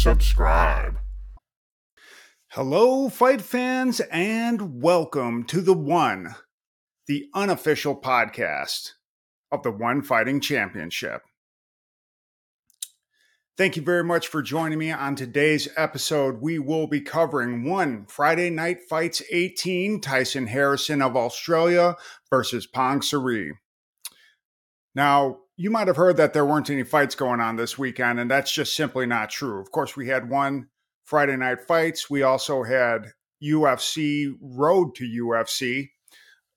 subscribe. Hello, fight fans, and welcome to the one, the unofficial podcast of the One Fighting Championship. Thank you very much for joining me on today's episode. We will be covering one Friday Night Fights 18 Tyson Harrison of Australia versus Pongsiri. Now, you might have heard that there weren't any fights going on this weekend, and that's just simply not true. Of course, we had one Friday Night Fights. We also had UFC Road to UFC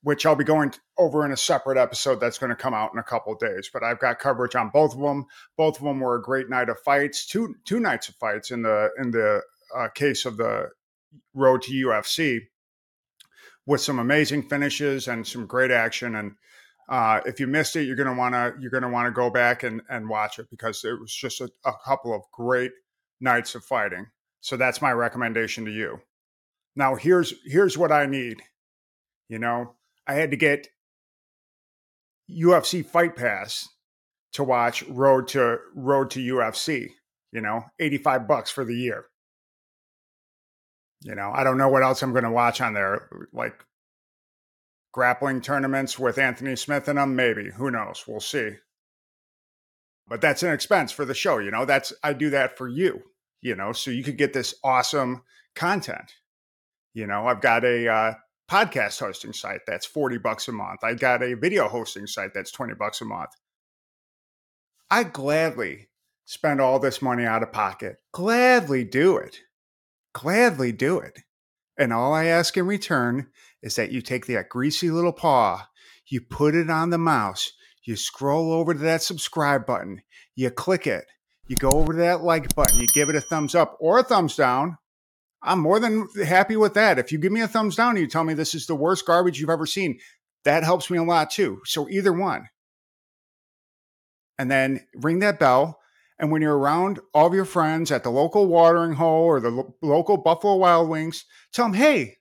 which I'll be going over in a separate episode that's going to come out in a couple days. But I've got coverage on both of them. Both of them were a great night of fights, two two nights of fights in the in the uh, case of the road to UFC, with some amazing finishes and some great action. And uh, if you missed it, you're gonna wanna you're gonna want to go back and and watch it because it was just a, a couple of great nights of fighting. So that's my recommendation to you. Now here's here's what I need. You know, I had to get UFC Fight Pass to watch Road to Road to UFC. You know, eighty five bucks for the year. You know, I don't know what else I'm going to watch on there, like grappling tournaments with Anthony Smith in them. Maybe who knows? We'll see. But that's an expense for the show. You know, that's I do that for you. You know, so you could get this awesome content. You know, I've got a uh, podcast hosting site that's 40 bucks a month. I got a video hosting site that's 20 bucks a month. I gladly spend all this money out of pocket. Gladly do it. Gladly do it. And all I ask in return is that you take that greasy little paw, you put it on the mouse, you scroll over to that subscribe button, you click it, you go over to that like button, you give it a thumbs up or a thumbs down, I'm more than happy with that. If you give me a thumbs down and you tell me this is the worst garbage you've ever seen, that helps me a lot too. So either one. And then ring that bell. And when you're around all of your friends at the local watering hole or the lo- local Buffalo Wild Wings, tell them, hey,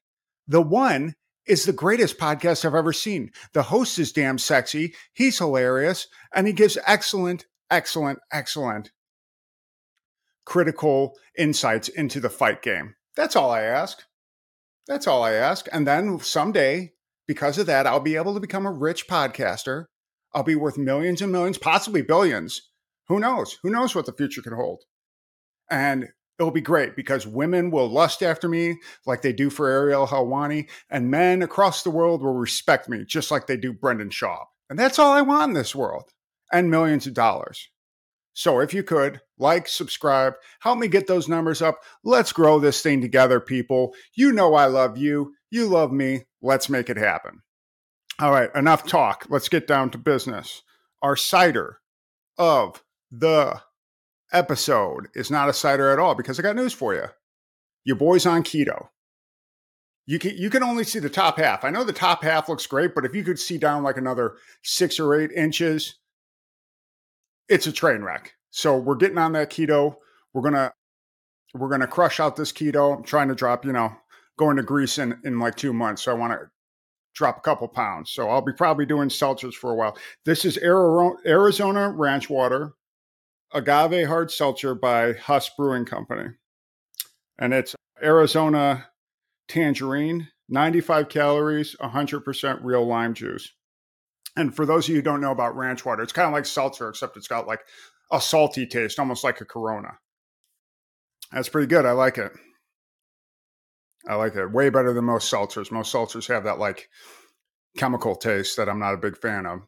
the one is the greatest podcast I've ever seen. The host is damn sexy. He's hilarious. And he gives excellent, excellent, excellent critical insights into the fight game. That's all I ask. That's all I ask. And then someday, because of that, I'll be able to become a rich podcaster. I'll be worth millions and millions, possibly billions. Who knows? Who knows what the future can hold? And it'll be great because women will lust after me like they do for Ariel Helwani, and men across the world will respect me just like they do Brendan Schaub. And that's all I want in this world and millions of dollars. So if you could like, subscribe, help me get those numbers up. Let's grow this thing together, people. You know I love you. You love me. Let's make it happen. All right, enough talk. Let's get down to business. Our cider of the episode is not a cider at all because I got news for you. Your boy's on keto. You can you can only see the top half. I know the top half looks great, but if you could see down like another six or eight inches, it's a train wreck. So we're getting on that keto. We're gonna we're gonna crush out this keto. I'm trying to drop, you know, going to Greece in, in like two months. So I want to drop a couple pounds. So I'll be probably doing seltzers for a while. This is Arizona Ranch Water, agave hard seltzer by Huss Brewing Company. And it's Arizona tangerine, 95 calories, 100% real lime juice. And for those of you who don't know about ranch water, it's kind of like seltzer, except it's got like a salty taste, almost like a Corona. That's pretty good. I like it. I like it way better than most seltzers. Most seltzers have that like chemical taste that I'm not a big fan of.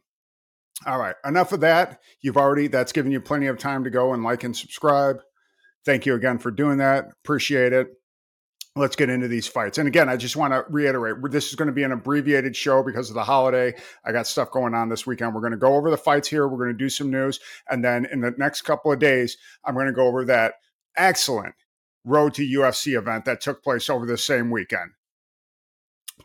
All right, enough of that. You've already that's given you plenty of time to go and like and subscribe. Thank you again for doing that. Appreciate it let's get into these fights. And again, I just want to reiterate this is going to be an abbreviated show because of the holiday. I got stuff going on this weekend. We're going to go over the fights here. We're going to do some news. And then in the next couple of days, I'm going to go over that excellent road to UFC event that took place over the same weekend.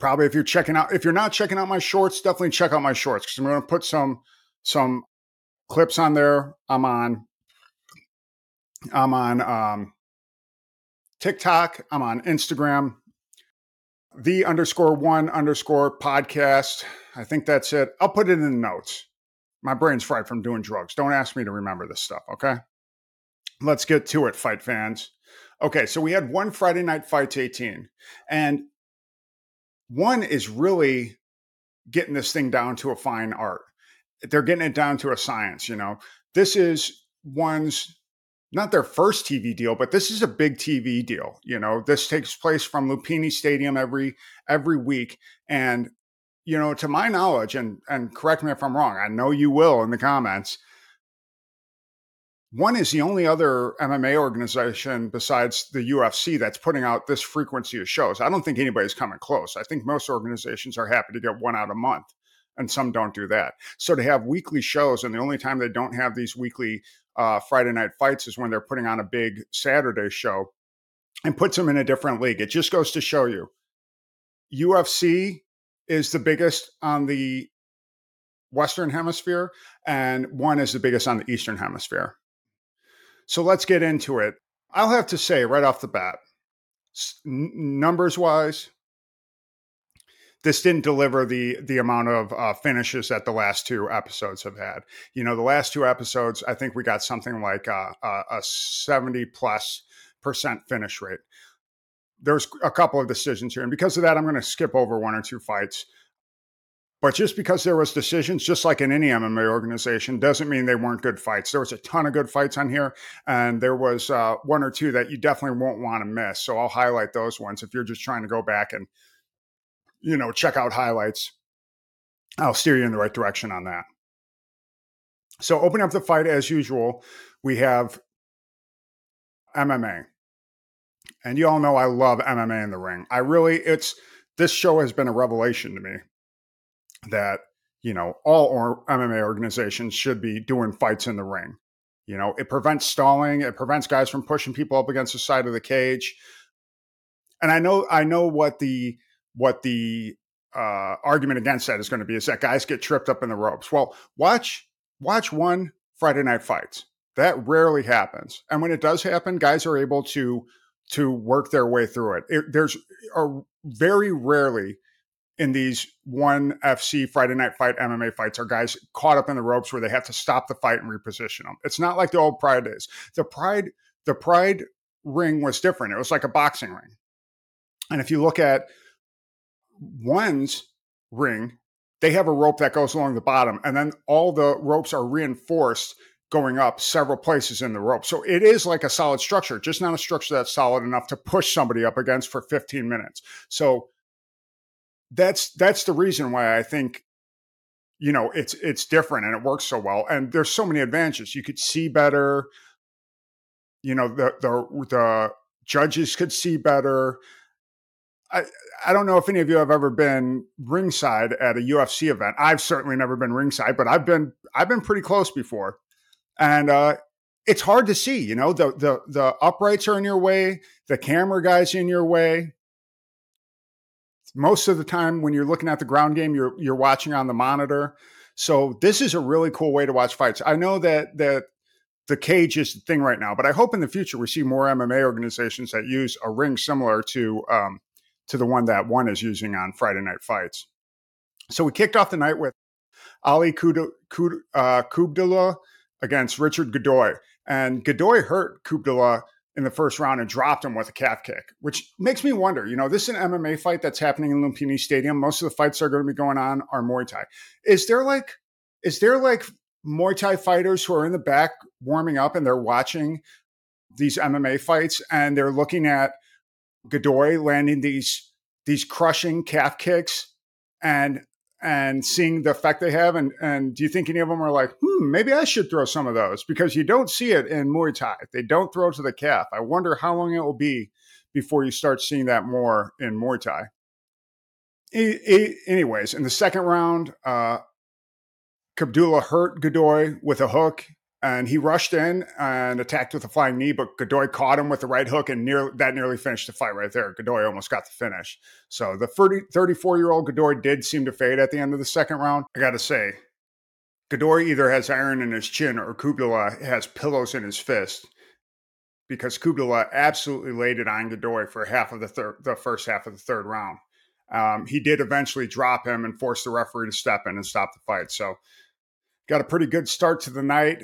Probably if you're checking out, if you're not checking out my shorts, definitely check out my shorts because I'm going to put some some clips on there. I'm on I'm on um TikTok. I'm on Instagram. The underscore one underscore podcast. I think that's it. I'll put it in the notes. My brain's fried from doing drugs. Don't ask me to remember this stuff, okay? let's get to it, fight fans. Okay, so we had one Friday night fights 18, and one is really getting this thing down to a fine art. They're getting it down to a science, you know. This is one's not their first TV deal, but this is a big TV deal. You know, this takes place from Lumpini Stadium every every week, and you know, to my knowledge, and and correct me if I'm wrong. I know you will in the comments. One is the only other MMA organization besides the UFC that's putting out this frequency of shows. I don't think anybody's coming close. I think most organizations are happy to get one out a month, and some don't do that. So to have weekly shows, and the only time they don't have these weekly uh, Friday night fights is when they're putting on a big Saturday show and puts them in a different league. It just goes to show you UFC is the biggest on the Western Hemisphere, and one is the biggest on the Eastern Hemisphere. So let's get into it. I'll have to say right off the bat, numbers wise, this didn't deliver the the amount of uh, finishes that the last two episodes have had. You know, the last two episodes, I think we got something like a, a, a seventy plus percent finish rate. There's a couple of decisions here, and because of that, I'm going to skip over one or two fights. But just because there was decisions, just like in any MMA organization, doesn't mean they weren't good fights. There was a ton of good fights on here, and there was uh, one or two that you definitely won't want to miss. So I'll highlight those ones if you're just trying to go back and, you know, check out highlights. I'll steer you in the right direction on that. So opening up the fight as usual, we have MMA. And you all know I love MMA in the ring. I really, it's, this show has been a revelation to me that you know all or MMA organizations should be doing fights in the ring. You know, it prevents stalling. It prevents guys from pushing people up against the side of the cage. And I know, I know what the what the uh, argument against that is going to be is that guys get tripped up in the ropes. Well, watch watch one Friday night fights. That rarely happens, and when it does happen, guys are able to to work their way through it. it there's are very rarely in these one FC Friday night fight MMA fights are guys caught up in the ropes where they have to stop the fight and reposition them. It's not like the old Pride days. The Pride, the Pride ring was different. It was like a boxing ring. And if you look at one's ring, they have a rope that goes along the bottom, and then all the ropes are reinforced going up several places in the rope. So it is like a solid structure, just not a structure that's solid enough to push somebody up against for 15 minutes. So that's that's the reason why I think you know it's it's different and it works so well and there's so many advantages you could see better you know the the the judges could see better I, I don't know if any of you have ever been ringside at a UFC event. I've certainly never been ringside, but I've been I've been pretty close before, and uh, it's hard to see. You know, the the the uprights are in your way, the camera guys in your way, most of the time when you're looking at the ground game, you're you're watching on the monitor. So this is a really cool way to watch fights. I know that that the cage is the thing right now, but I hope in the future we see more MMA organizations that use a ring similar to um, to the one that one is using on Friday Night Fights. So we kicked off the night with Ali uh, against Richard Godoy, and Godoy hurt Kubdullah in the first round and dropped him with a calf kick, which makes me wonder. You know, this is an MMA fight that's happening in Lumpini Stadium. Most of the fights that are going to be going on are Muay Thai. Is there like, is there like Muay Thai fighters who are in the back warming up and they're watching these MMA fights and they're looking at Godoy landing these these crushing calf kicks and and seeing the effect they have. And and do you think any of them are like, hmm, maybe I should throw some of those because you don't see it in Muay Thai. They don't throw to the calf. I wonder how long it will be before you start seeing that more in Muay Thai. Anyways, in the second round, uh, Kubdullah hurt Godoy with a hook and he rushed in and attacked with a flying knee, but Godoy caught him with the right hook, and near, that nearly finished the fight right there. Godoy almost got the finish. So the 34 year old Godoy did seem to fade at the end of the second round. I got to say, Godoy either has iron in his chin or Kubdullah has pillows in his fist because Kubdullah absolutely laid it on Godoy for half of the third, the first half of the third round. Um, he did eventually drop him and force the referee to step in and stop the fight. So got a pretty good start to the night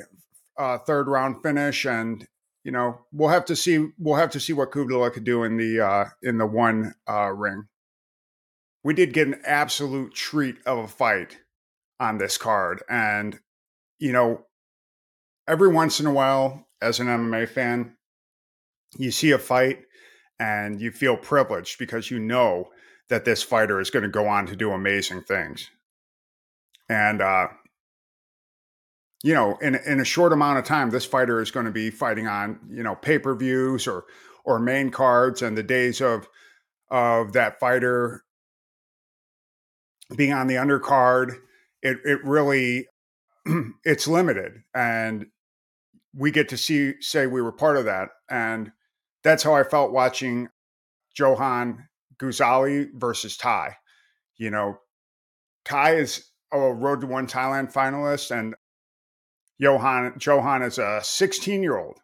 uh, third round finish, and you know, we'll have to see. We'll have to see what Kubla could do in the uh, in the one uh, ring. We did get an absolute treat of a fight on this card, and you know, every once in a while, as an MMA fan, you see a fight and you feel privileged because you know that this fighter is going to go on to do amazing things. And uh, you know, in in a short amount of time, this fighter is going to be fighting on you know pay per views or or main cards, and the days of of that fighter being on the undercard, it it really it's limited, and we get to see say we were part of that, and that's how I felt watching Johan Ghazali versus Tai. You know, Tai is a Road to One Thailand finalist, and Johan Johan is a 16 year old.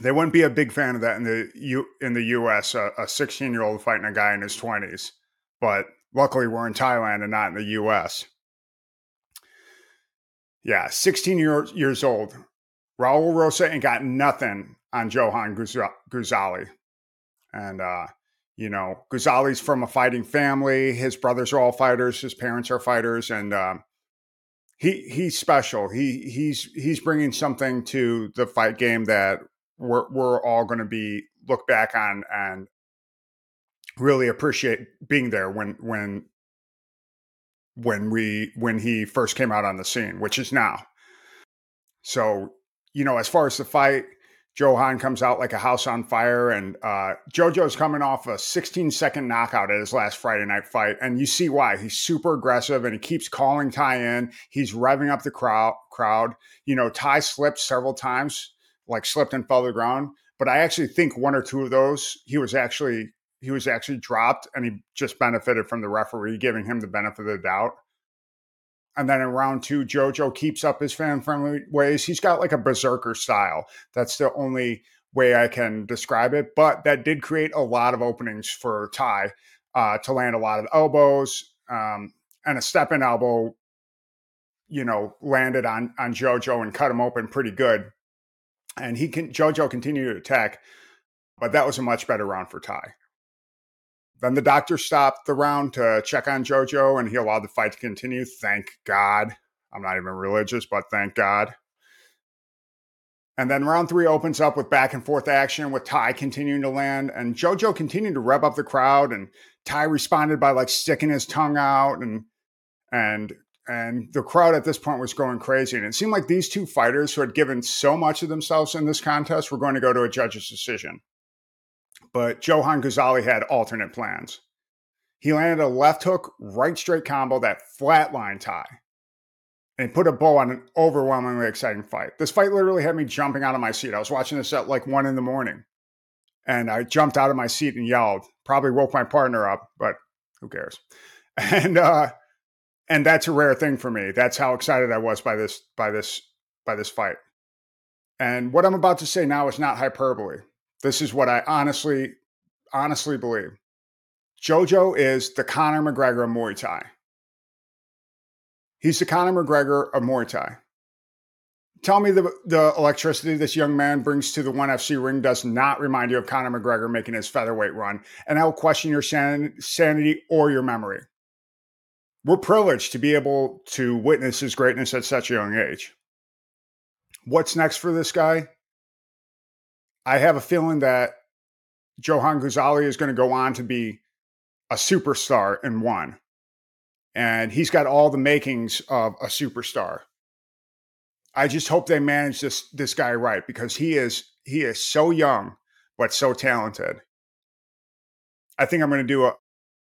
They wouldn't be a big fan of that in the U in the U.S. A 16 year old fighting a guy in his 20s, but luckily we're in Thailand and not in the U.S. Yeah, 16 year, years old. Raul Rosa ain't got nothing on Johan Ghazali, and uh, you know Ghazali's from a fighting family. His brothers are all fighters. His parents are fighters, and um, he he's special. He he's he's bringing something to the fight game that we're we're all going to be look back on and really appreciate being there when when when we when he first came out on the scene, which is now. So, you know, as far as the fight, Johan comes out like a house on fire, and uh, JoJo's coming off a 16 second knockout at his last Friday night fight, and you see why. He's super aggressive, and he keeps calling Ty in. He's revving up the crowd. Crowd, you know, Ty slipped several times, like slipped and fell to the ground. But I actually think one or two of those he was actually he was actually dropped, and he just benefited from the referee giving him the benefit of the doubt. And then in round two, JoJo keeps up his fan friendly ways. He's got like a berserker style. That's the only way I can describe it. But that did create a lot of openings for Tai uh, to land a lot of elbows um, and a step in elbow. You know, landed on on JoJo and cut him open pretty good. And he can JoJo continued to attack, but that was a much better round for Tai. Then the doctor stopped the round to check on JoJo and he allowed the fight to continue. Thank God. I'm not even religious, but thank God. And then round three opens up with back and forth action with Ty continuing to land and JoJo continuing to rev up the crowd and Ty responded by like sticking his tongue out and and and the crowd at this point was going crazy. And it seemed like these two fighters who had given so much of themselves in this contest were going to go to a judge's decision but Johan Ghazali had alternate plans. He landed a left hook, right straight combo that flatline Tai and put a bow on an overwhelmingly exciting fight. This fight literally had me jumping out of my seat. I was watching this at like one in the morning and I jumped out of my seat and yelled. Probably woke my partner up, but who cares? And uh and that's a rare thing for me. That's how excited I was by this by this by this fight. And what I'm about to say now is not hyperbole. This is what I honestly, honestly believe. JoJo is the Conor McGregor of Muay Thai. He's the Conor McGregor of Muay Thai. Tell me the, the electricity this young man brings to the 1FC ring does not remind you of Conor McGregor making his featherweight run, and I'll question your san- sanity or your memory. We're privileged to be able to witness his greatness at such a young age. What's next for this guy? I have a feeling that Johan Ghazali is going to go on to be a superstar in one. And he's got all the makings of a superstar. I just hope they manage this this guy right because he is he is so young but so talented. I think I'm going to do a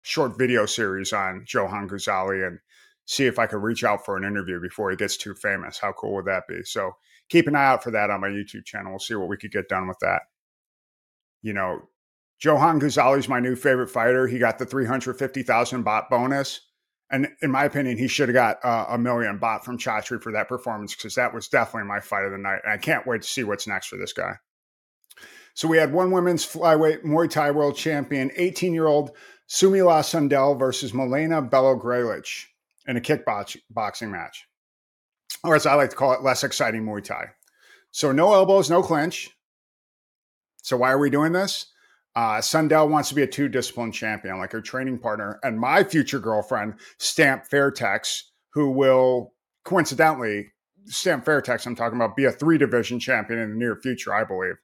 short video series on Johan Ghazali and see if I could reach out for an interview before he gets too famous. How cool would that be? So keep an eye out for that on my YouTube channel. We'll see what we could get done with that. You know, Johan Ghazali's my new favorite fighter. He got the 350,000 baht bonus. And in my opinion, he should have got uh, a million baht from Chatri for that performance because that was definitely my fight of the night. And I can't wait to see what's next for this guy. So we had one women's flyweight Muay Thai world champion, 18 year old Smilla Sundell versus Milena Belogrelic in a kickboxing match or as I like to call it, less exciting Muay Thai. So no elbows, no clinch. So why are we doing this? Uh, Sundell wants to be a two discipline champion, like her training partner, and my future girlfriend, Stamp Fairtex, who will coincidentally, Stamp Fairtex, I'm talking about, be a three division champion in the near future, I believe.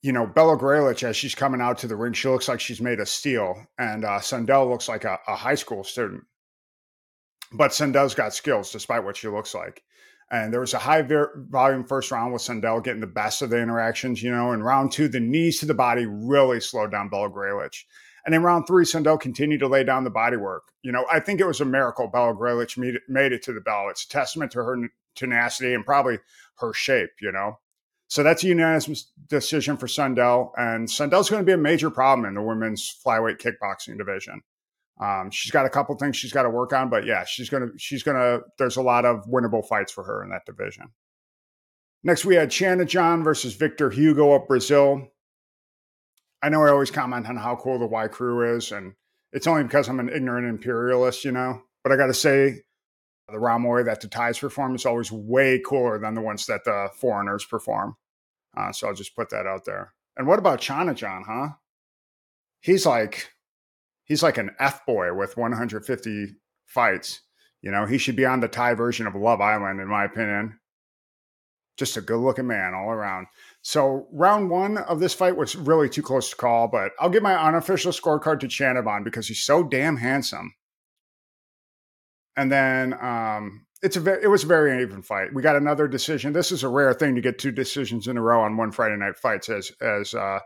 You know, Bella Graylich, as she's coming out to the ring, she looks like she's made of steel, and uh, Sundell looks like a, a high school student. But Sundell's got skills, despite what she looks like. And there was a high volume first round with Sundell getting the best of the interactions, you know. In round two, the knees to the body really slowed down Bella Graylich. And in round three, Sundell continued to lay down the body work. You know, I think it was a miracle Bella it, made it to the bell. It's a testament to her tenacity and probably her shape, you know. So that's a unanimous decision for Sundell. And Sundell's going to be a major problem in the women's flyweight kickboxing division. Um, she's got a couple things she's got to work on, but yeah, she's gonna she's gonna. There's a lot of winnable fights for her in that division. Next, we had Channa John versus Victor Hugo of Brazil. I know I always comment on how cool the Wai Kru is, and it's only because I'm an ignorant imperialist, you know. But I got to say, the Ram Muay that the Thais perform is always way cooler than the ones that the foreigners perform. Uh, so I'll just put that out there. And what about Channa John, huh? He's like he's like an F boy with 150 fights. You know, he should be on the Thai version of Love Island, in my opinion. Just a good looking man all around. So, round one of this fight was really too close to call, but I'll give my unofficial scorecard to Chanaban because he's so damn handsome. And then um, it's a very, it was a very even fight. We got another decision. This is a rare thing to get two decisions in a row on one Friday night fights, as as uh,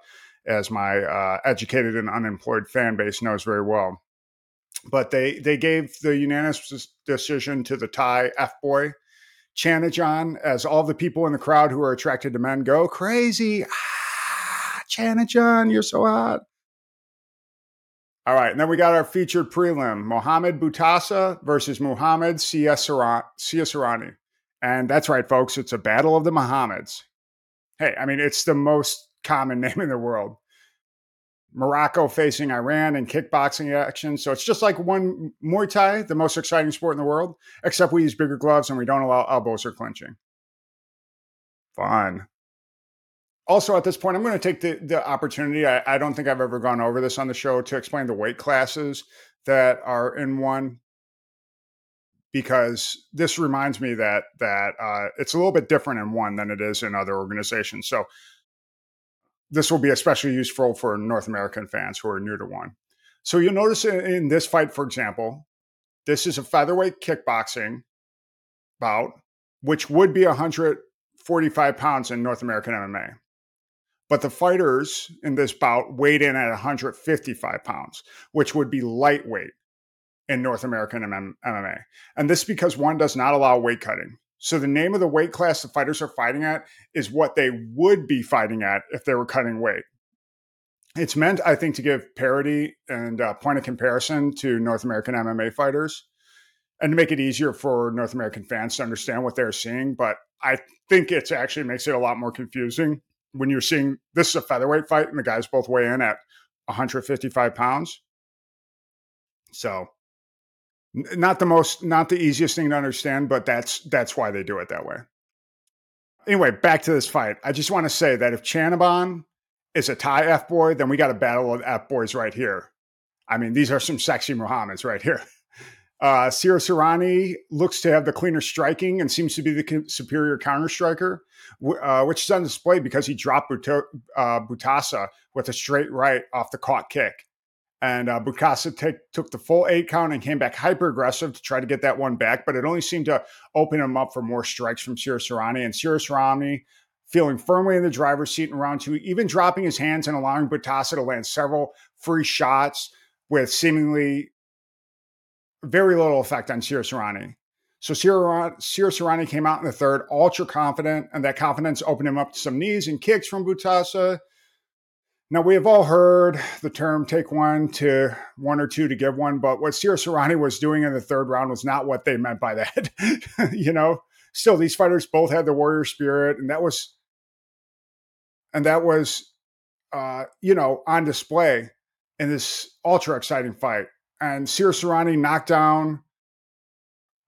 as my uh, educated and unemployed fan base knows very well. But they they gave the unanimous decision to the Thai F boy, Chanajan, as all the people in the crowd who are attracted to men go crazy. Ah, Chanajan, you're so hot. All right, and then we got our featured prelim: Mohamed Boutasaa versus Muhammad Siasarani. And that's right, folks. It's a battle of the Mohammeds. Hey, I mean, it's the most common name in the world. Morocco facing Iran in kickboxing action. So it's just like one Muay Thai, the most exciting sport in the world, except we use bigger gloves and we don't allow elbows or clinching. Fun. Also, at this point, I'm going to take the, the opportunity. I, I don't think I've ever gone over this on the show to explain the weight classes that are in one because this reminds me that that uh, it's a little bit different in one than it is in other organizations. So this will be especially useful for North American fans who are new to one. So you'll notice in this fight, for example, this is a featherweight kickboxing bout, which would be 145 pounds in North American MMA. But the fighters in this bout weighed in at 155 pounds, which would be lightweight in North American MMA. And this is because one does not allow weight cutting. So the name of the weight class the fighters are fighting at is what they would be fighting at if they were cutting weight. It's meant, I think, to give parity and uh, point of comparison to North American MMA fighters and to make it easier for North American fans to understand what they're seeing. But I think it actually makes it a lot more confusing when you're seeing this is a featherweight fight and the guys both weigh in at 155 pounds. So not the most not the easiest thing to understand but that's that's why they do it that way. Anyway back to this fight. I just want to say that if chanaban is a thai f boy then we got a battle of f boys right here. I mean these are some sexy muhammads right here. Uh Siasarani looks to have the cleaner striking and seems to be the superior counter striker, uh, which is on display because he dropped Buto- uh, Boutasaa with a straight right off the caught kick. And uh, Boutasaa take, took the full eight count and came back hyper aggressive to try to get that one back, but it only seemed to open him up for more strikes from Siasarani. And Siasarani, feeling firmly in the driver's seat in round two, even dropping his hands and allowing Boutasaa to land several free shots with seemingly very little effect on Siasarani. So Siasarani came out in the third, ultra confident, and that confidence opened him up to some knees and kicks from Boutasaa. Now, we have all heard the term take one to one or two to give one, but what Siasarani was doing in the third round was not what they meant by that. you know, still, these fighters both had the warrior spirit, and that was, and that was, uh, you know, on display in this ultra exciting fight. And Siasarani knocked down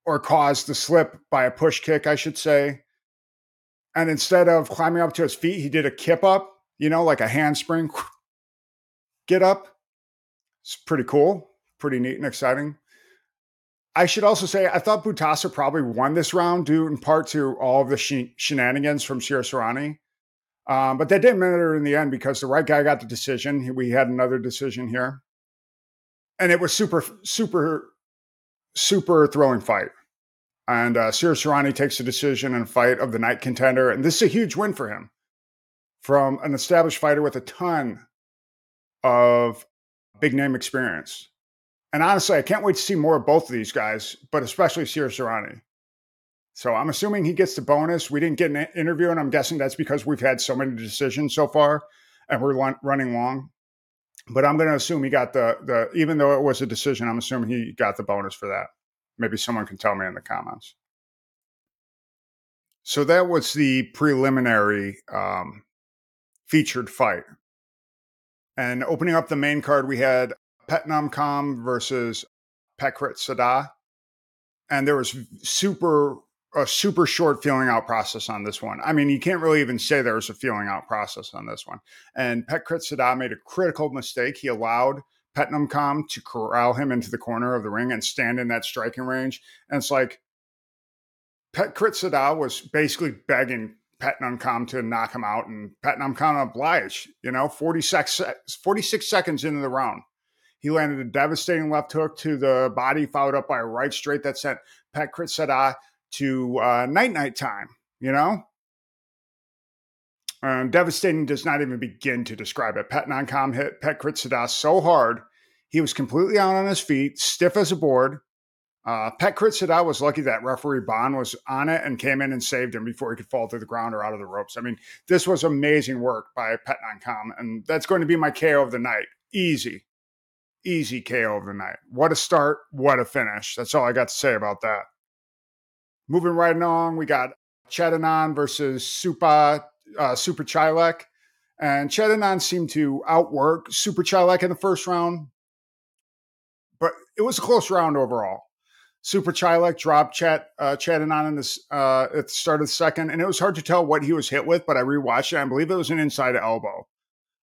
or caused the slip by a push kick, I should say. And instead of climbing up to his feet, he did a kip up you know, like a handspring. Get up. It's pretty cool, pretty neat and exciting. I should also say I thought Butasser probably won this round due in part to all of the shenanigans from Siasarani. Um, but that didn't matter in the end because the right guy got the decision. We had another decision here. And it was super, super, super thrilling fight. And uh, Siasarani takes the decision and fight of the night contender. And this is a huge win for him from an established fighter with a ton of big name experience. And honestly, I can't wait to see more of both of these guys, but especially Siasarani. So I'm assuming he gets the bonus. We didn't get an interview, and I'm guessing that's because we've had so many decisions so far, and we're running long. But I'm going to assume he got the the even though it was a decision, I'm assuming he got the bonus for that. Maybe someone can tell me in the comments. So that was the preliminary um, featured fight. And opening up the main card, we had Petnam Kam versus Petcrit Sada. And there was super a super short feeling out process on this one. I mean, you can't really even say there was a feeling out process on this one. And Petcrit Sada made a critical mistake. He allowed Petnam Kam to corral him into the corner of the ring and stand in that striking range. And it's like Petcrit Sada was basically begging Petnam Kam to knock him out, and Petnam Kam obliged. You know, 46, 46 seconds into the round. He landed a devastating left hook to the body, followed up by a right straight that sent Petcrit Sada to uh, night night time, you know? Um, devastating does not even begin to describe it. Petnam Kam hit Petcrit Sada so hard, he was completely out on his feet, stiff as a board. Uh, Petcrit Sada was lucky that referee Bond was on it and came in and saved him before he could fall to the ground or out of the ropes. I mean, this was amazing work by Kam, and that's going to be my KO of the night. Easy easy KO of the night. What a start, what a finish. That's all I got to say about that. Moving right along, we got Chad Anand versus Supa, uh, Super Chylak. And Chad Anand seemed to outwork Super Chylak in the first round, but it was a close round overall. Super Chylak dropped Chad, uh, Chad Anand in this, uh, at the start of the second, and it was hard to tell what he was hit with, but I rewatched it. I believe it was an inside elbow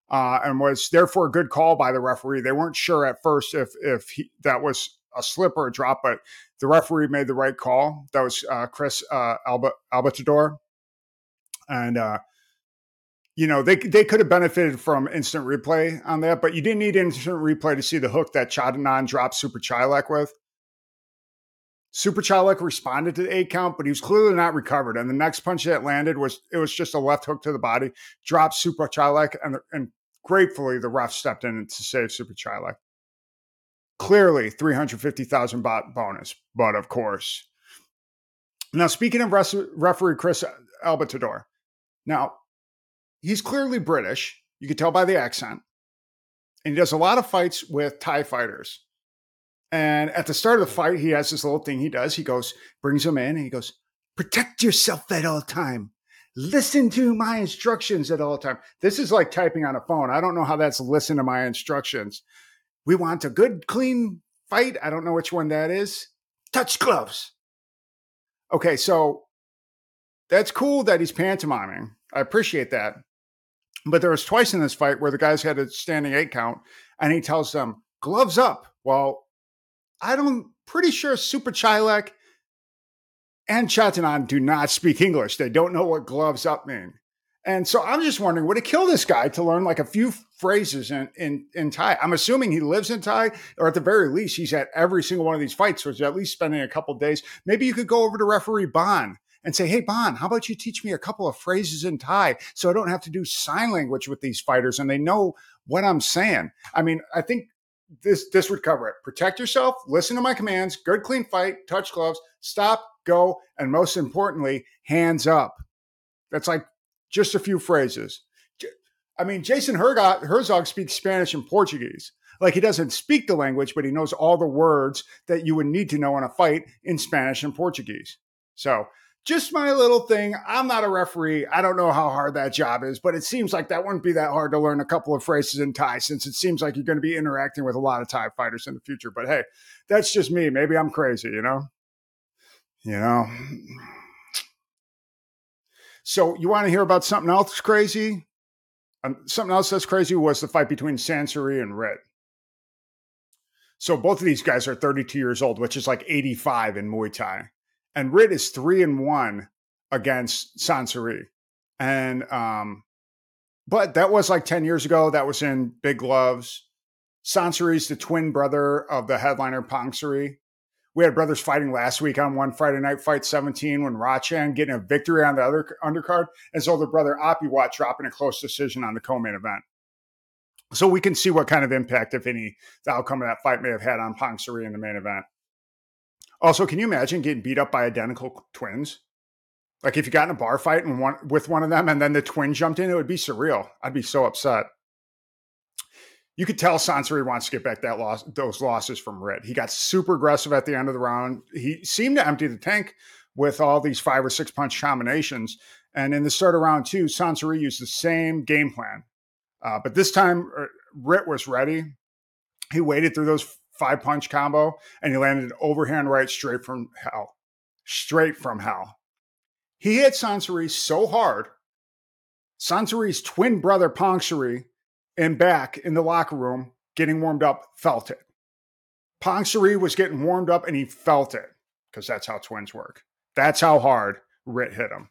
uh, and was therefore a good call by the referee. They weren't sure at first if if he, that was a slip or a drop, but the referee made the right call. That was uh, Chris uh, Alba, Albatador, and uh, you know they they could have benefited from instant replay on that, but you didn't need instant replay to see the hook that Chad Anand dropped Super Chylak with. Super Chylak responded to the eight count, but he was clearly not recovered. And the next punch that landed was it was just a left hook to the body, dropped Super Chylak, and and Gratefully, the ref stepped in to save Super Chylak. Clearly, 350,000 baht bonus, but of course. Now, speaking of res- referee Chris Albatador, now he's clearly British. You can tell by the accent. And he does a lot of fights with Thai fighters. And at the start of the fight, he has this little thing he does. He goes, brings him in, and he goes, protect yourself at all time listen to my instructions at all time. This is like typing on a phone. I don't know how that's listen to my instructions. We want a good, clean fight. I don't know which one that is. Touch gloves. Okay, so that's cool that he's pantomiming. I appreciate that. But there was twice in this fight where the guys had a standing eight count, and he tells them, gloves up. Well, I don't pretty sure Super Chylak and Chad do not speak English. They don't know what gloves up mean. And so I'm just wondering, would it kill this guy to learn like a few phrases in, in, in Thai? I'm assuming he lives in Thai, or at the very least, he's at every single one of these fights, so he's at least spending a couple days. Maybe you could go over to referee Bond and say, Hey, Bond, how about you teach me a couple of phrases in Thai so I don't have to do sign language with these fighters and they know what I'm saying? I mean, I think this this would cover it. Protect yourself, listen to my commands, good clean fight, touch gloves, stop, go, and most importantly, hands up. That's like just a few phrases. I mean, Jason Herzog, Herzog speaks Spanish and Portuguese. Like he doesn't speak the language, but he knows all the words that you would need to know in a fight in Spanish and Portuguese. So, just my little thing. I'm not a referee. I don't know how hard that job is, but it seems like that wouldn't be that hard to learn a couple of phrases in Thai since it seems like you're going to be interacting with a lot of Thai fighters in the future. But hey, that's just me. Maybe I'm crazy, you know? You know? So, you want to hear about something else crazy? Um, something else that's crazy was the fight between Sansuri and Red. So both of these guys are 32 years old, which is like 85 in Muay Thai. And Rit is three and one against Sansui. And um, but that was like 10 years ago. That was in Big Gloves. Sansui's the twin brother of the headliner Pongsiri. We had brothers fighting last week on one Friday night fight 17 when Rachan getting a victory on the other undercard, and so the brother Apiwat dropping a close decision on the co-main event. So we can see what kind of impact, if any, the outcome of that fight may have had on Pongsiri in the main event. Also, can you imagine getting beat up by identical twins? Like if you got in a bar fight and one with one of them and then the twin jumped in, it would be surreal. I'd be so upset. You could tell Sansui wants to get back that loss, those losses from Rit. He got super aggressive at the end of the round. He seemed to empty the tank with all these five or six punch combinations. And in the start of round two, Sansui used the same game plan. Uh, but this time, uh, Rit was ready. He waited through those five punch combo and he landed an overhand right straight from hell. Straight from hell. He hit Sansuri so hard. Sansuri's twin brother Pongsiri and back in the locker room getting warmed up felt it. Pongsiri was getting warmed up and he felt it because that's how twins work. That's how hard Rit hit him.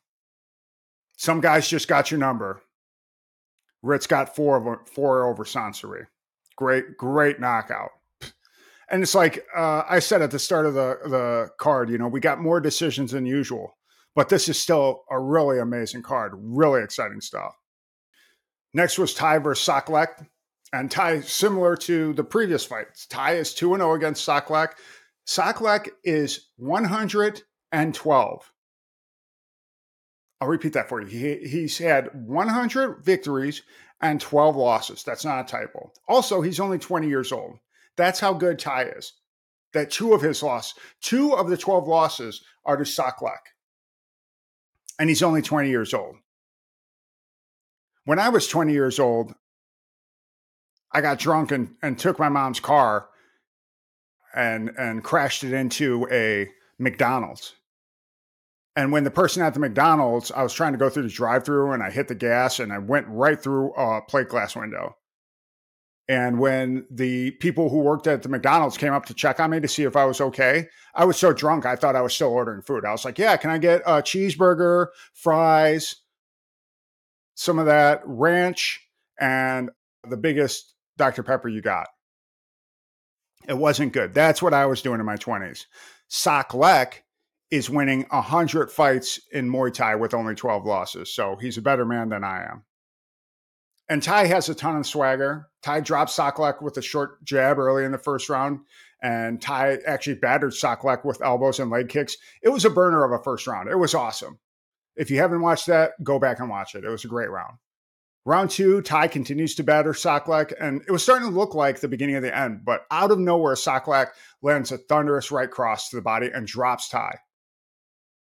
Some guys just got your number. Rit's got four of four over Sansuri. Great, great knockout. And it's like uh, I said at the start of the the card, you know, we got more decisions than usual. But this is still a really amazing card. Really exciting stuff. Next was Tai versus Sokolek. And Ty similar to the previous fights, Ty is 2 and 0 against Sokolek. Sokolek is 112. I'll repeat that for you. He, he's had 100 victories and 12 losses. That's not a typo. Also, he's only 20 years old. That's how good Tai is. That two of his losses, two of the 12 losses are to Sokolek and he's only 20 years old. When I was 20 years old, I got drunk and, and took my mom's car and and crashed it into a McDonald's. And when the person at the McDonald's, I was trying to go through the drive-through and I hit the gas and I went right through a plate glass window. And when the people who worked at the McDonald's came up to check on me to see if I was okay, I was so drunk I thought I was still ordering food. I was like, "Yeah, can I get a cheeseburger, fries, some of that ranch, and the biggest Dr. Pepper you got?" It wasn't good. That's what I was doing in my 20s. Sokolek is winning 100 fights in Muay Thai with only 12 losses. So he's a better man than I am. And Ty has a ton of swagger. Ty dropped Sokolek with a short jab early in the first round, and Ty actually battered Sokolek with elbows and leg kicks. It was a burner of a first round. It was awesome. If you haven't watched that, go back and watch it. It was a great round. Round two, Ty continues to batter Sokolek, and it was starting to look like the beginning of the end, but out of nowhere, Sokolek lands a thunderous right cross to the body and drops Ty.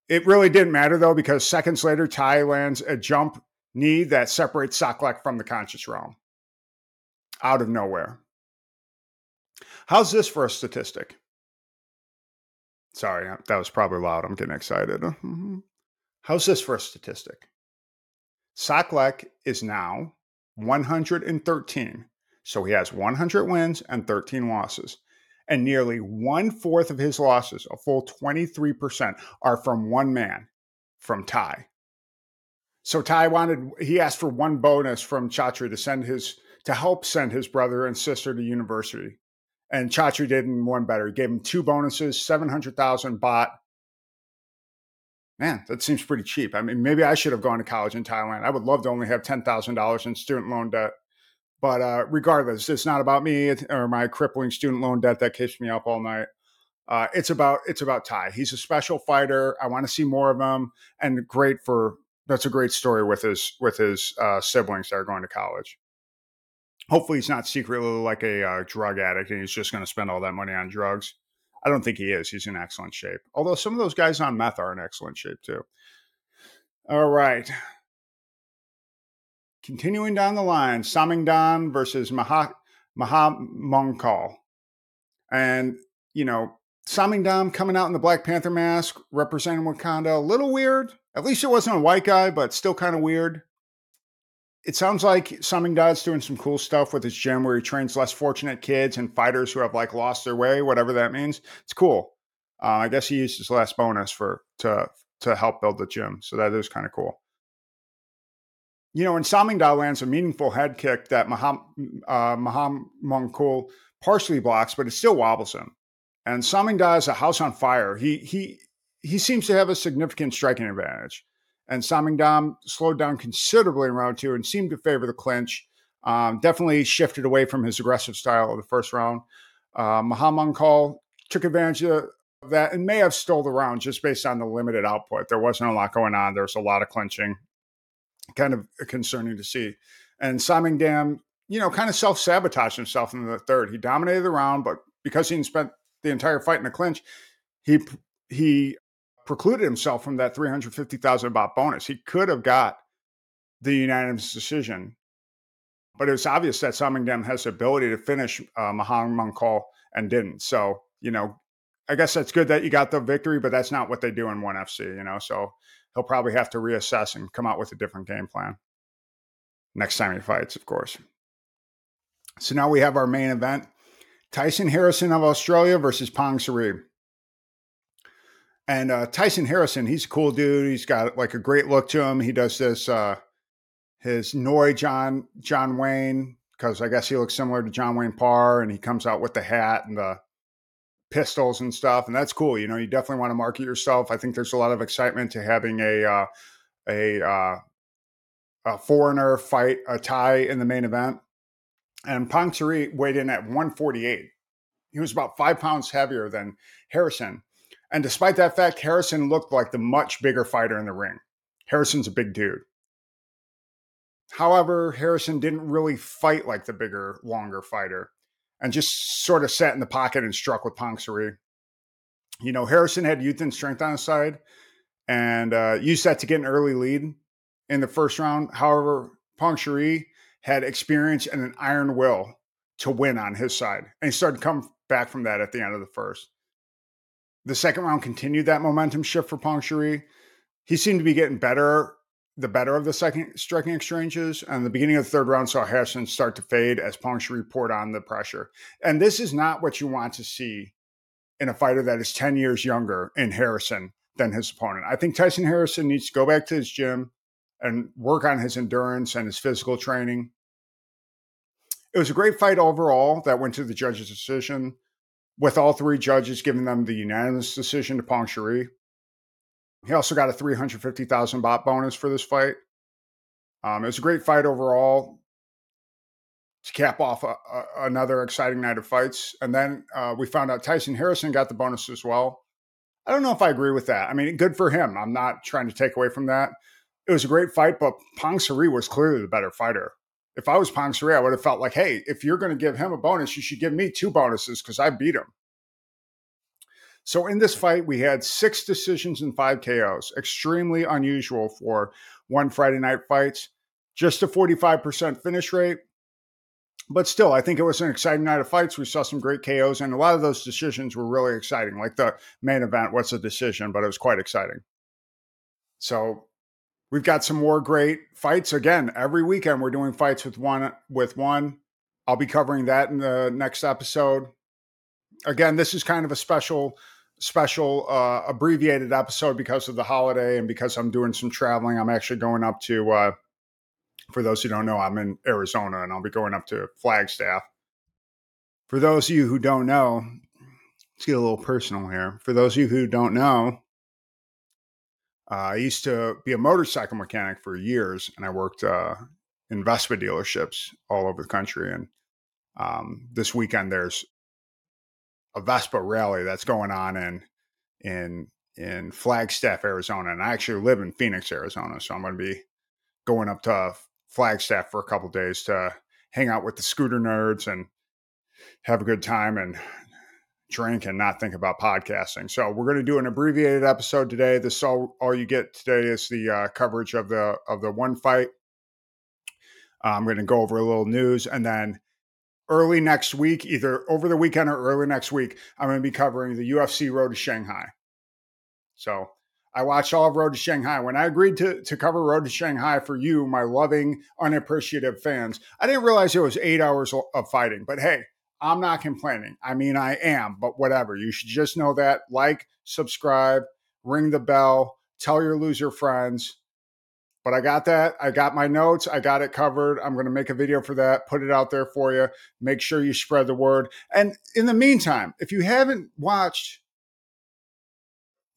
It really didn't matter though, because seconds later, Ty lands a jump knee that separates Sokolek from the conscious realm out of nowhere. How's this for a statistic? Sorry, that was probably loud. I'm getting excited. How's this for a statistic? Sokolek is now 113. So he has 100 wins and 13 losses. And nearly one fourth of his losses, a full 23%, are from one man, from Tai. So Tai wanted he asked for one bonus from Chatri to send his to help send his brother and sister to university. And Chatri did in one better. He gave him two bonuses, 700,000 baht. Man, that seems pretty cheap. I mean, maybe I should have gone to college in Thailand. I would love to only have $10,000 in student loan debt. But uh, regardless, it's not about me or my crippling student loan debt that keeps me up all night. Uh, it's about it's about Tai. He's a special fighter. I want to see more of him, and great for that's a great story with his with his uh, siblings that are going to college. Hopefully, he's not secretly like a uh, drug addict and he's just going to spend all that money on drugs. I don't think he is. He's in excellent shape. Although some of those guys on meth are in excellent shape too. All right. Continuing down the line, Samingdan versus Maha Mahamongkol. And, you know, Samingdam coming out in the Black Panther mask, representing Wakanda. A little weird. At least it wasn't a white guy, but still kind of weird. it sounds like Samingdad's doing some cool stuff with his gym where he trains less fortunate kids and fighters who have like lost their way, whatever that means. It's cool. Uh, I guess he used his last bonus for to to help build the gym, so that is kind of cool. You know, when Samingdad lands a meaningful head kick that Maham uh, Maham Mongkol partially blocks, but it still wobbles him. And Samingdad is a house on fire. He he he seems to have a significant striking advantage and Samingdam slowed down considerably in round two and seemed to favor the clinch. Um, definitely shifted away from his aggressive style of the first round. Uh, Muhammad Call took advantage of that and may have stole the round just based on the limited output. There wasn't a lot going on. There was a lot of clinching, kind of concerning to see. And Samingdam, you know, kind of self sabotaged himself in the third. He dominated the round, but because he spent the entire fight in a clinch, he he precluded himself from that 350,000 baht bonus. He could have got the unanimous decision, but it was obvious that Samingdam has the ability to finish uh, Mahang Mankal and didn't. So, you know, I guess that's good that you got the victory, but that's not what they do in 1FC, you know. So he'll probably have to reassess and come out with a different game plan next time he fights, of course. So now we have our main event Tyson Harrison of Australia versus Pongsiri. And uh, Tyson Harrison, he's a cool dude. He's got like a great look to him. He does this uh, his Noi John John Wayne because I guess he looks similar to John Wayne Parr, and he comes out with the hat and the pistols and stuff, and that's cool. You know, you definitely want to market yourself. I think there's a lot of excitement to having a uh, a uh, a foreigner fight a Thai in the main event. And Pang weighed in at 148. He was about five pounds heavier than Harrison and despite that fact, Harrison looked like the much bigger fighter in the ring. Harrison's a big dude. However, Harrison didn't really fight like the bigger, longer fighter and just sort of sat in the pocket and struck with Pang You know, Harrison had youth and strength on his side and uh, used that to get an early lead in the first round. However, Pang had experience and an iron will to win on his side. And he started to come back from that at the end of the first the second round continued that momentum shift for Pongsiri. He seemed to be getting better, the better of the second striking exchanges. And the beginning of the third round saw Harrison start to fade as Pongsiri poured on the pressure. And this is not what you want to see in a fighter that is 10 years younger in Harrison than his opponent. I think Tyson Harrison needs to go back to his gym and work on his endurance and his physical training. It was a great fight overall that went to the judge's decision with all three judges giving them the unanimous decision to Pang He also got a 350,000 baht bonus for this fight. Um, it was a great fight overall to cap off a, a, another exciting night of fights. And then uh, we found out Tyson Harrison got the bonus as well. I don't know if I agree with that. I mean, good for him. I'm not trying to take away from that. It was a great fight, but Pang was clearly the better fighter if I was Pang I would have felt like, hey, if you're going to give him a bonus, you should give me two bonuses because I beat him. So in this fight, we had six decisions and five KOs. Extremely unusual for one Friday night fights. Just a 45% finish rate. But still, I think it was an exciting night of fights. We saw some great KOs, and a lot of those decisions were really exciting. Like the main event was a decision, but it was quite exciting. So We've got some more great fights again. Every weekend we're doing fights with one with one. I'll be covering that in the next episode. Again, this is kind of a special special uh, abbreviated episode because of the holiday and because I'm doing some traveling. I'm actually going up to uh, for those who don't know, I'm in Arizona and I'll be going up to Flagstaff. For those of you who don't know, let's get a little personal here. For those of you who don't know, uh, I used to be a motorcycle mechanic for years, and I worked uh, in Vespa dealerships all over the country. And um, this weekend, there's a Vespa rally that's going on in in in Flagstaff, Arizona, and I actually live in Phoenix, Arizona. So I'm going to be going up to Flagstaff for a couple days to hang out with the scooter nerds and have a good time and drink and not think about podcasting. So we're going to do an abbreviated episode today. This all all you get today is the uh, coverage of the of the one fight. Uh, I'm going to go over a little news and then early next week, either over the weekend or early next week, I'm going to be covering the UFC Road to Shanghai. So I watched all of Road to Shanghai. When I agreed to, to cover Road to Shanghai for you, my loving, unappreciative fans, I didn't realize it was eight hours of fighting. But hey, I'm not complaining. I mean, I am, but whatever. You should just know that. Like, subscribe, ring the bell, tell your loser friends. But I got that. I got my notes. I got it covered. I'm going to make a video for that, put it out there for you. Make sure you spread the word. And in the meantime, if you haven't watched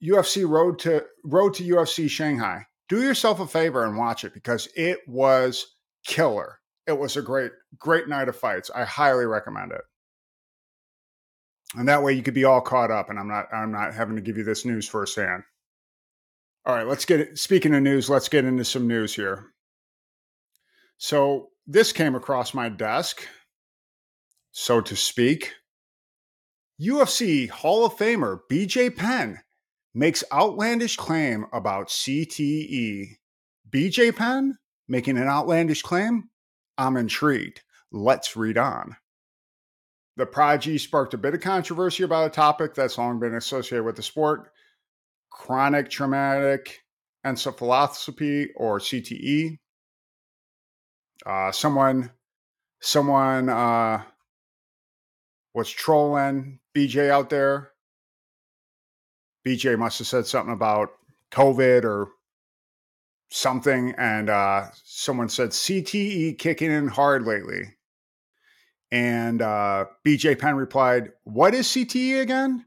UFC Road to Road to UFC Shanghai, do yourself a favor and watch it because it was killer. It was a great, great night of fights. I highly recommend it. And that way you could be all caught up and I'm not I'm not having to give you this news firsthand. All right, let's get. Speaking of news, let's get into some news here. So this came across my desk, so to speak. UFC Hall of Famer BJ Penn makes outlandish claim about CTE. BJ Penn making an outlandish claim? I'm intrigued. Let's read on. The Prodigy sparked a bit of controversy about a topic that's long been associated with the sport chronic traumatic encephalopathy or CTE. Uh, someone, someone uh, was trolling BJ out there. BJ must have said something about COVID or something, and uh, someone said CTE kicking in hard lately. And uh, BJ Penn replied, What is CTE again?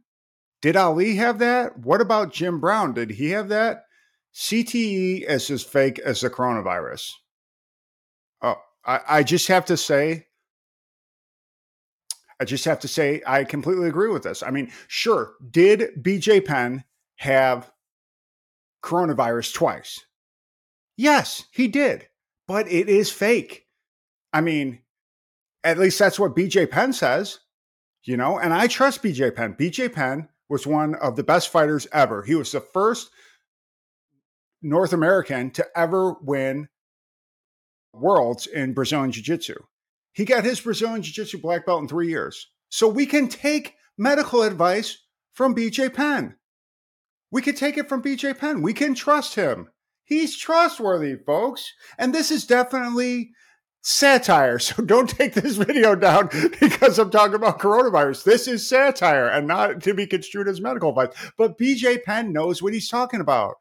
Did Ali have that? What about Jim Brown? Did he have that? CTE is as fake as the coronavirus. Oh, I, I just have to say, I just have to say, I completely agree with this. I mean, sure, did BJ Penn have coronavirus twice? Yes, he did, but it is fake. I mean, at least that's what BJ Penn says, you know, and I trust BJ Penn. BJ Penn was one of the best fighters ever. He was the first North American to ever win worlds in Brazilian Jiu Jitsu. He got his Brazilian Jiu Jitsu black belt in three years. So we can take medical advice from BJ Penn. We can take it from BJ Penn. We can trust him. He's trustworthy, folks. And this is definitely satire. So don't take this video down because I'm talking about coronavirus. This is satire and not to be construed as medical advice. But BJ Penn knows what he's talking about.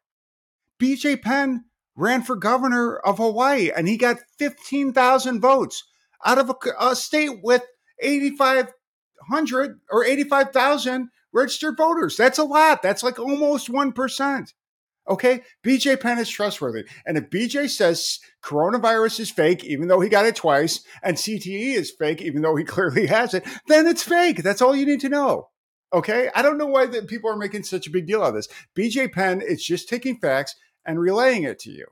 BJ Penn ran for governor of Hawaii and he got 15,000 votes out of a, a state with 8,500 or 85,000 registered voters. That's a lot. That's like almost 1%. Okay, BJ Penn is trustworthy. And if BJ says coronavirus is fake, even though he got it twice, and CTE is fake, even though he clearly has it, then it's fake. That's all you need to know. Okay, I don't know why the people are making such a big deal out of this. BJ Penn is just taking facts and relaying it to you.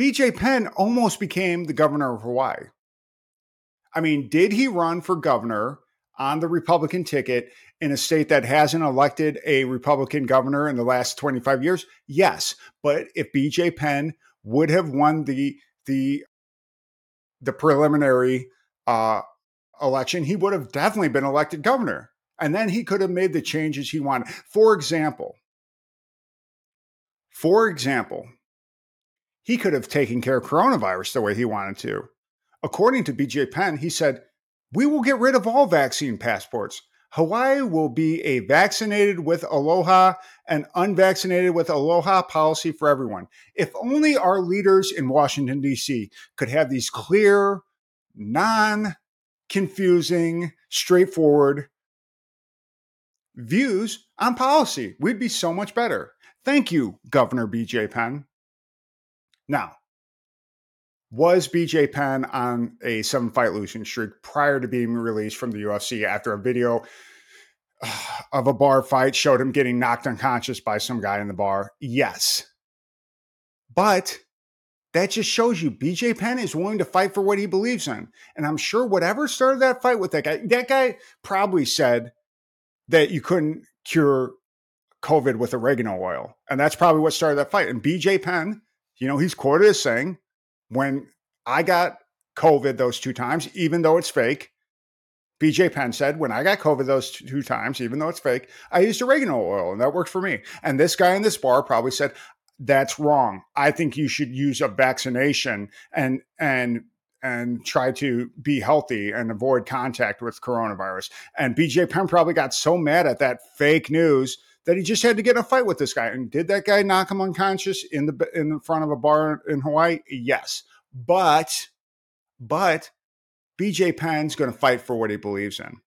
BJ Penn almost became the governor of Hawaii. I mean, did he run for governor on the Republican ticket in a state that hasn't elected a Republican governor in the last 25 years? Yes. But if BJ Penn would have won the the the preliminary uh, election, he would have definitely been elected governor. And then he could have made the changes he wanted. For example, for example, he could have taken care of coronavirus the way he wanted to. According to BJ Penn, he said, we will get rid of all vaccine passports. Hawaii will be a vaccinated with aloha and unvaccinated with aloha policy for everyone. If only our leaders in Washington, D.C. could have these clear, non confusing, straightforward views on policy, we'd be so much better. Thank you, Governor BJ Penn. Now, was BJ Penn on a seven fight losing streak prior to being released from the UFC after a video of a bar fight showed him getting knocked unconscious by some guy in the bar? Yes. But that just shows you BJ Penn is willing to fight for what he believes in. And I'm sure whatever started that fight with that guy, that guy probably said that you couldn't cure COVID with oregano oil. And that's probably what started that fight. And BJ Penn, you know, he's quoted as saying, when I got COVID those two times, even though it's fake, BJ Penn said, when I got COVID those two times, even though it's fake, I used oregano oil and that worked for me. And this guy in this bar probably said, that's wrong. I think you should use a vaccination and and and try to be healthy and avoid contact with coronavirus. And BJ Penn probably got so mad at that fake news that he just had to get in a fight with this guy. And did that guy knock him unconscious in the in the front of a bar in Hawaii? Yes. But but BJ Penn's going to fight for what he believes in.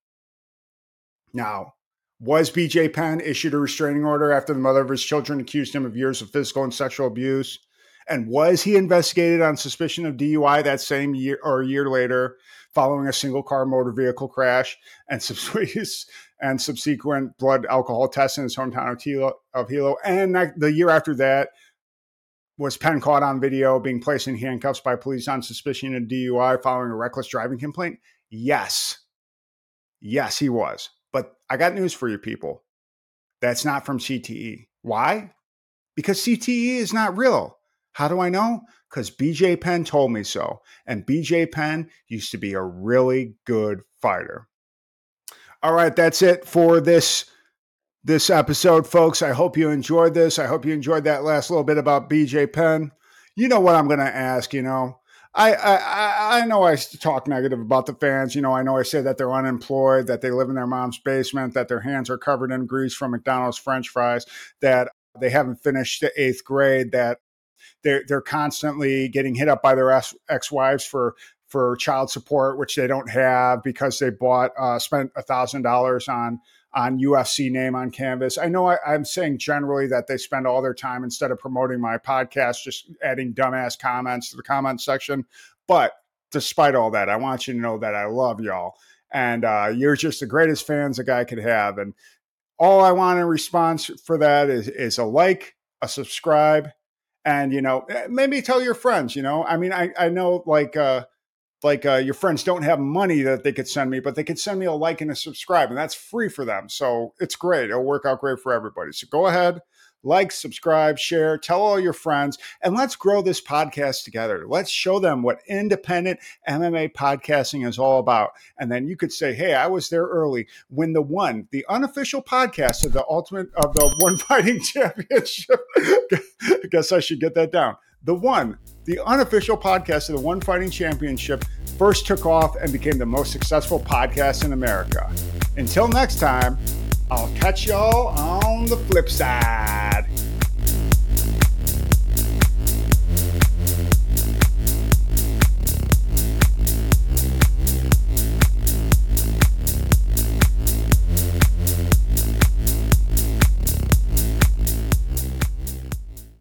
Now, was BJ Penn issued a restraining order after the mother of his children accused him of years of physical and sexual abuse? And was he investigated on suspicion of DUI that same year or a year later, following a single car motor vehicle crash and, and subsequent blood alcohol tests in his hometown of Hilo? Of Hilo? And the year after that, was Penn caught on video being placed in handcuffs by police on suspicion of DUI following a reckless driving complaint? Yes. Yes, he was. But I got news for you people. That's not from CTE. Why? Because CTE is not real. How do I know? Because BJ Penn told me so. And BJ Penn used to be a really good fighter. All right, that's it for this this episode, folks. I hope you enjoyed this. I hope you enjoyed that last little bit about BJ Penn. You know what I'm going to ask, you know. I, I I know I talk negative about the fans. You know, I know I say that they're unemployed, that they live in their mom's basement, that their hands are covered in grease from McDonald's French fries, that they haven't finished the eighth grade, that they're they're constantly getting hit up by their ex wives for for child support, which they don't have because they bought uh, spent a thousand dollars on on UFC name on canvas. I know I, am saying generally that they spend all their time instead of promoting my podcast, just adding dumbass comments to the comment section. But despite all that, I want you to know that I love y'all. And uh, you're just the greatest fans a guy could have. And all I want in response for that is, is a like, a subscribe, and, you know, eh, maybe tell your friends, you know, I mean, I, I know like, uh, like uh, your friends don't have money that they could send me, but they could send me a like and a subscribe, and that's free for them. So it's great. It'll work out great for everybody. So go ahead, like, subscribe, share, tell all your friends, and let's grow this podcast together. Let's show them what independent MMA podcasting is all about. And then you could say, hey, I was there early when the one, the unofficial podcast of the ultimate of the one fighting championship. I guess I should get that down. The one, the unofficial podcast of the One Fighting Championship, first took off and became the most successful podcast in America. Until next time, I'll catch y'all on the flip side.